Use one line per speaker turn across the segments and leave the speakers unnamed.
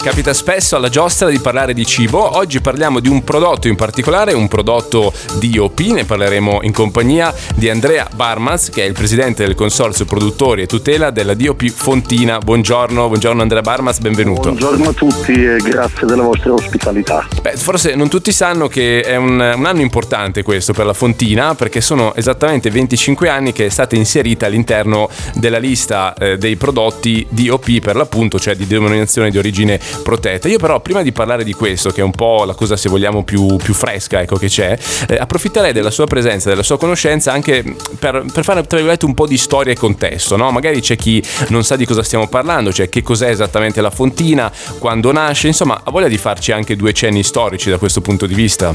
Capita spesso alla giostra di parlare di cibo, oggi parliamo di un prodotto in particolare, un prodotto di OP, ne parleremo in compagnia di Andrea Barmaz che è il presidente del consorzio produttori e tutela della DOP Fontina. Buongiorno, buongiorno Andrea Barmaz, benvenuto.
Buongiorno a tutti e grazie della vostra ospitalità.
Beh, forse non tutti sanno che è un, un anno importante questo per la Fontina perché sono esattamente 25 anni che è stata inserita all'interno della lista eh, dei prodotti DOP per l'appunto, cioè di denominazione di origine protetta. Io però prima di parlare di questo, che è un po' la cosa se vogliamo più, più fresca ecco, che c'è, eh, approfitterei della sua presenza, della sua conoscenza anche per, per fare tra virgolette un po' di storia e contesto. No? Magari c'è chi non sa di cosa stiamo parlando, cioè che cos'è esattamente la fontina, quando nasce, insomma ha voglia di farci anche due cenni storici da questo punto di vista.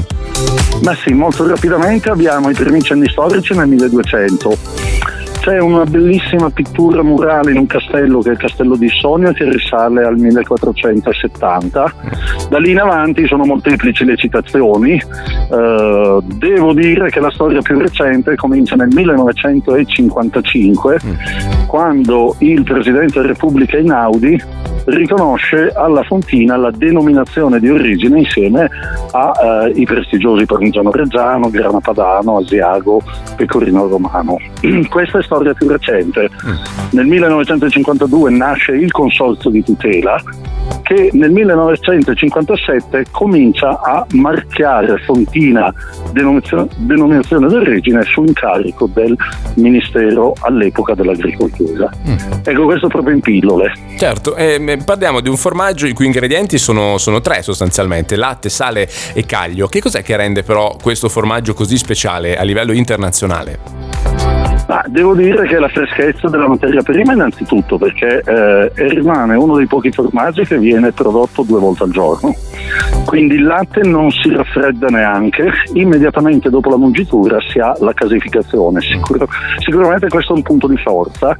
Ma sì, molto rapidamente abbiamo i primi cenni storici nel 1200 c'è una bellissima pittura murale in un castello che è il castello di Sonio che risale al 1470. Da lì in avanti sono molteplici le citazioni. Uh, devo dire che la storia più recente comincia nel 1955 mm. quando il Presidente della Repubblica Einaudi riconosce alla fontina la denominazione di origine insieme ai eh, prestigiosi Parmigiano Reggiano, Grana Padano, Asiago, Pecorino Romano. Questa è storia più recente. Nel 1952 nasce il Consorzio di tutela che nel 1957 comincia a marchiare Fontina denominazione, denominazione d'origine su incarico del Ministero all'epoca dell'Agricoltura. Mm. Ecco questo proprio in pillole.
Certo, eh, parliamo di un formaggio i cui ingredienti sono, sono tre sostanzialmente, latte, sale e caglio. Che cos'è che rende però questo formaggio così speciale a livello internazionale?
Ma devo dire che la freschezza della materia prima innanzitutto perché eh, rimane uno dei pochi formaggi che viene prodotto due volte al giorno. Quindi il latte non si raffredda neanche, immediatamente dopo la mungitura si ha la casificazione. Sicur- sicuramente questo è un punto di forza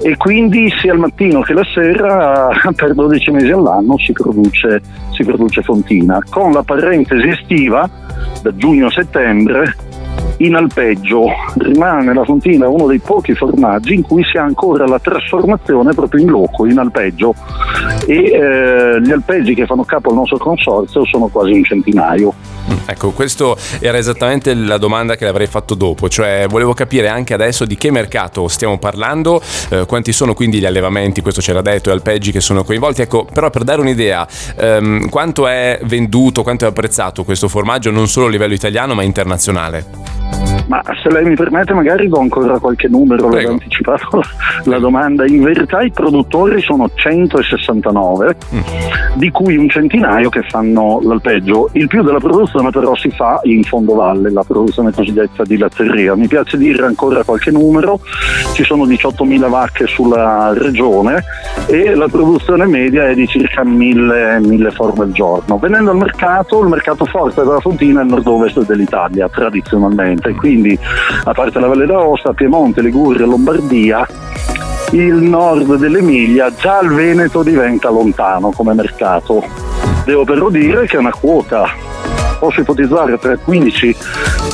e quindi sia al mattino che la sera per 12 mesi all'anno si produce, si produce fontina. Con la parentesi estiva, da giugno a settembre, in alpeggio rimane la fontina uno dei pochi formaggi in cui si ha ancora la trasformazione proprio in loco, in alpeggio e eh, gli alpeggi che fanno capo al nostro consorzio sono quasi un centinaio.
Ecco, questa era esattamente la domanda che avrei fatto dopo, cioè volevo capire anche adesso di che mercato stiamo parlando, eh, quanti sono quindi gli allevamenti, questo c'era detto, e alpeggi che sono coinvolti, ecco, però per dare un'idea, ehm, quanto è venduto, quanto è apprezzato questo formaggio non solo a livello italiano ma internazionale?
Ma se lei mi permette magari do ancora qualche numero, avevo anticipato la, la, domanda. In verità i produttori sono 169, mm. di cui un centinaio che fanno l'alpeggio. Il più della produzione però si fa in fondovalle, la produzione cosiddetta di latteria. Mi piace dire ancora qualche numero, ci sono 18.000 vacche sulla regione e la produzione media è di circa 1000, 1000 forme al giorno. Venendo al mercato, il mercato forte della fontina è il nord-ovest dell'Italia tradizionalmente, quindi quindi a parte la Valle d'Aosta, Piemonte, Liguria, Lombardia, il nord dell'Emilia, già il Veneto diventa lontano come mercato. Devo però dire che è una quota posso ipotizzare tra 15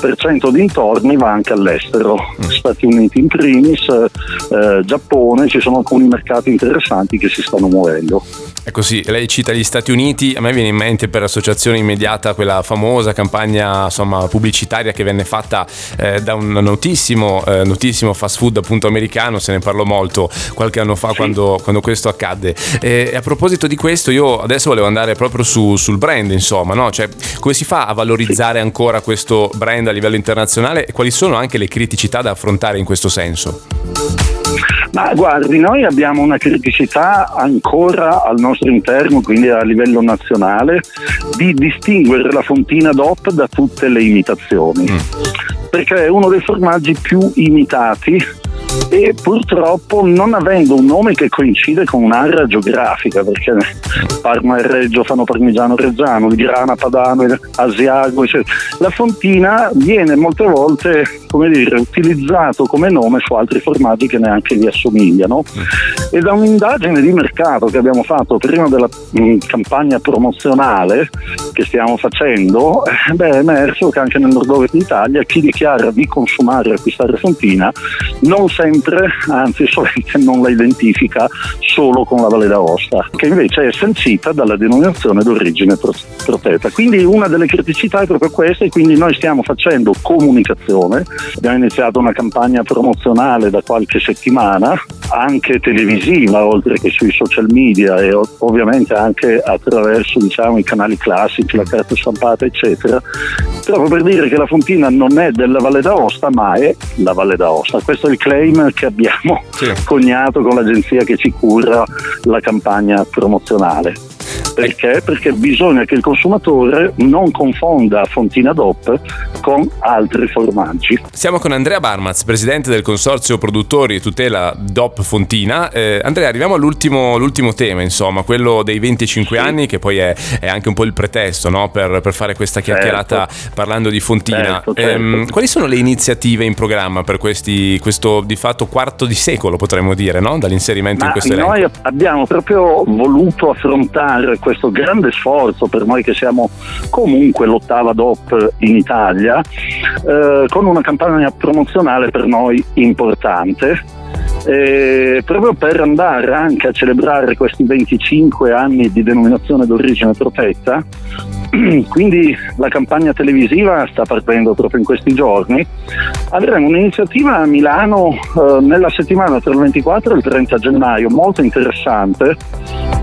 90% di intorni va anche all'estero, mm. Stati Uniti in primis, eh, Giappone, ci sono alcuni mercati interessanti che si stanno muovendo.
Ecco sì, lei cita gli Stati Uniti, a me viene in mente per associazione immediata quella famosa campagna insomma, pubblicitaria che venne fatta eh, da un notissimo, eh, notissimo, fast food appunto americano, se ne parlò molto qualche anno fa sì. quando, quando, questo accadde. E a proposito di questo io adesso volevo andare proprio su, sul brand insomma, no? cioè, come si fa a valorizzare ancora questo brand a livello internazionale e quali sono anche le criticità da affrontare in questo senso?
Ma guardi, noi abbiamo una criticità ancora al nostro interno, quindi a livello nazionale, di distinguere la fontina DOP da tutte le imitazioni. Mm. Perché è uno dei formaggi più imitati e purtroppo non avendo un nome che coincide con un'area geografica, perché Parma e Reggio fanno parmigiano reggiano, Grana Padano, Asiago, eccetera. La fontina viene molte volte come dire, utilizzato come nome su altri formaggi che neanche gli assomigliano e da un'indagine di mercato che abbiamo fatto prima della mh, mm, campagna promozionale che stiamo facendo, eh, beh, è emerso che anche nel nord-ovest d'Italia chi dichiara di consumare e acquistare fontina non sempre, anzi solamente non la identifica solo con la Valle d'Aosta, che invece è sancita dalla denominazione d'origine protetta. Quindi una delle criticità è proprio questa e quindi noi stiamo facendo comunicazione, abbiamo iniziato una campagna promozionale da qualche settimana, anche televisiva oltre che sui social media e ovviamente anche attraverso diciamo, i canali classici, la carta stampata eccetera, proprio per dire che la fontina non è della Valle d'Aosta ma è la Valle d'Aosta. Questo è il claim che abbiamo sì. coniato con l'agenzia che ci cura la campagna promozionale. Perché? Perché bisogna che il consumatore non confonda Fontina DOP con altri formaggi.
Siamo con Andrea Barmaz, presidente del consorzio produttori e tutela DOP Fontina. Eh, Andrea, arriviamo all'ultimo tema, insomma, quello dei 25 sì. anni, che poi è, è, anche un po' il pretesto no? per, per, fare questa chiacchierata certo. parlando di Fontina. Certo, certo. Ehm, quali sono le iniziative in programma per questi, questo di fatto quarto di secolo, potremmo dire, no? dall'inserimento
Ma
in questo elenco?
Noi abbiamo proprio voluto affrontare questo grande sforzo per noi che siamo comunque l'ottava DOP in Italia, eh, con una campagna promozionale per noi importante. Eh, proprio per andare anche a celebrare questi 25 anni di denominazione d'origine protetta. Quindi la campagna televisiva sta partendo proprio in questi giorni. Avremo un'iniziativa a Milano eh, nella settimana tra il 24 e il 30 gennaio, molto interessante,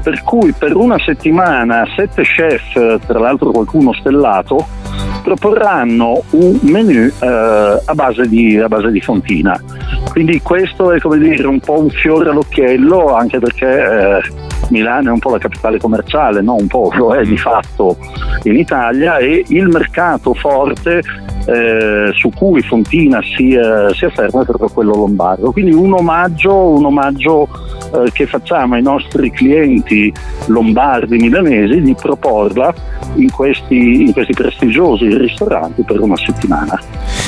per cui per una settimana sette chef, tra l'altro qualcuno stellato, proporranno un menu eh, a, base di, a, base di, fontina. Quindi questo è come dire un po' un fiore all'occhiello, anche perché eh, Milano è un po' la capitale commerciale, no? un po' lo è di fatto in Italia e il mercato forte eh, su cui Fontina si, eh, si, afferma proprio quello lombardo. Quindi un omaggio, un omaggio eh, che facciamo ai nostri clienti lombardi milanesi di proporla in questi, in questi prestigiosi ristoranti per una settimana.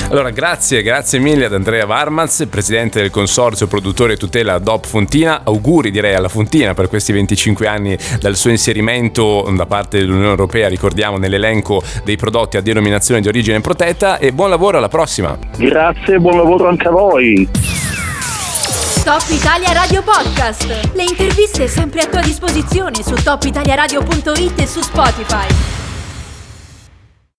Allora, grazie, grazie mille ad Andrea Varmaz, presidente del consorzio produttore e tutela DOP Fontina. Auguri direi alla Fontina per questi 25 anni dal suo inserimento da parte dell'Unione Europea, ricordiamo, nell'elenco dei prodotti a denominazione di origine protetta e buon lavoro alla prossima.
Grazie, buon lavoro anche a voi.
Top Italia Radio Podcast. Le interviste sempre a tua disposizione su topitaliaradio.it e su Spotify.